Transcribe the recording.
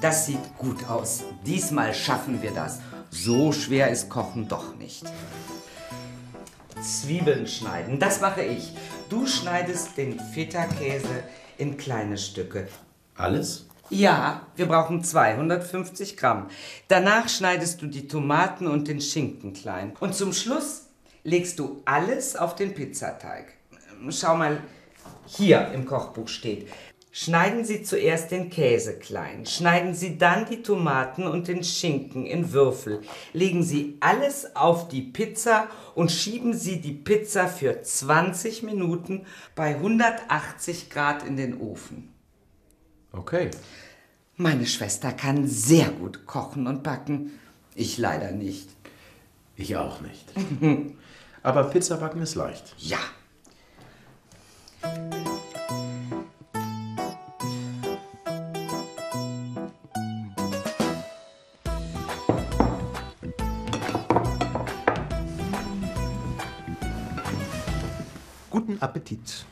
Das sieht gut aus. Diesmal schaffen wir das. So schwer ist Kochen doch nicht. Zwiebeln schneiden, das mache ich. Du schneidest den Feta-Käse in kleine Stücke. Alles? Ja, wir brauchen 250 Gramm. Danach schneidest du die Tomaten und den Schinken klein. Und zum Schluss legst du alles auf den Pizzateig. Schau mal, hier im Kochbuch steht. Schneiden Sie zuerst den Käse klein, schneiden Sie dann die Tomaten und den Schinken in Würfel, legen Sie alles auf die Pizza und schieben Sie die Pizza für 20 Minuten bei 180 Grad in den Ofen. Okay. Meine Schwester kann sehr gut kochen und backen. Ich leider nicht. Ich auch nicht. Aber Pizza backen ist leicht. Ja. Guten Appetit.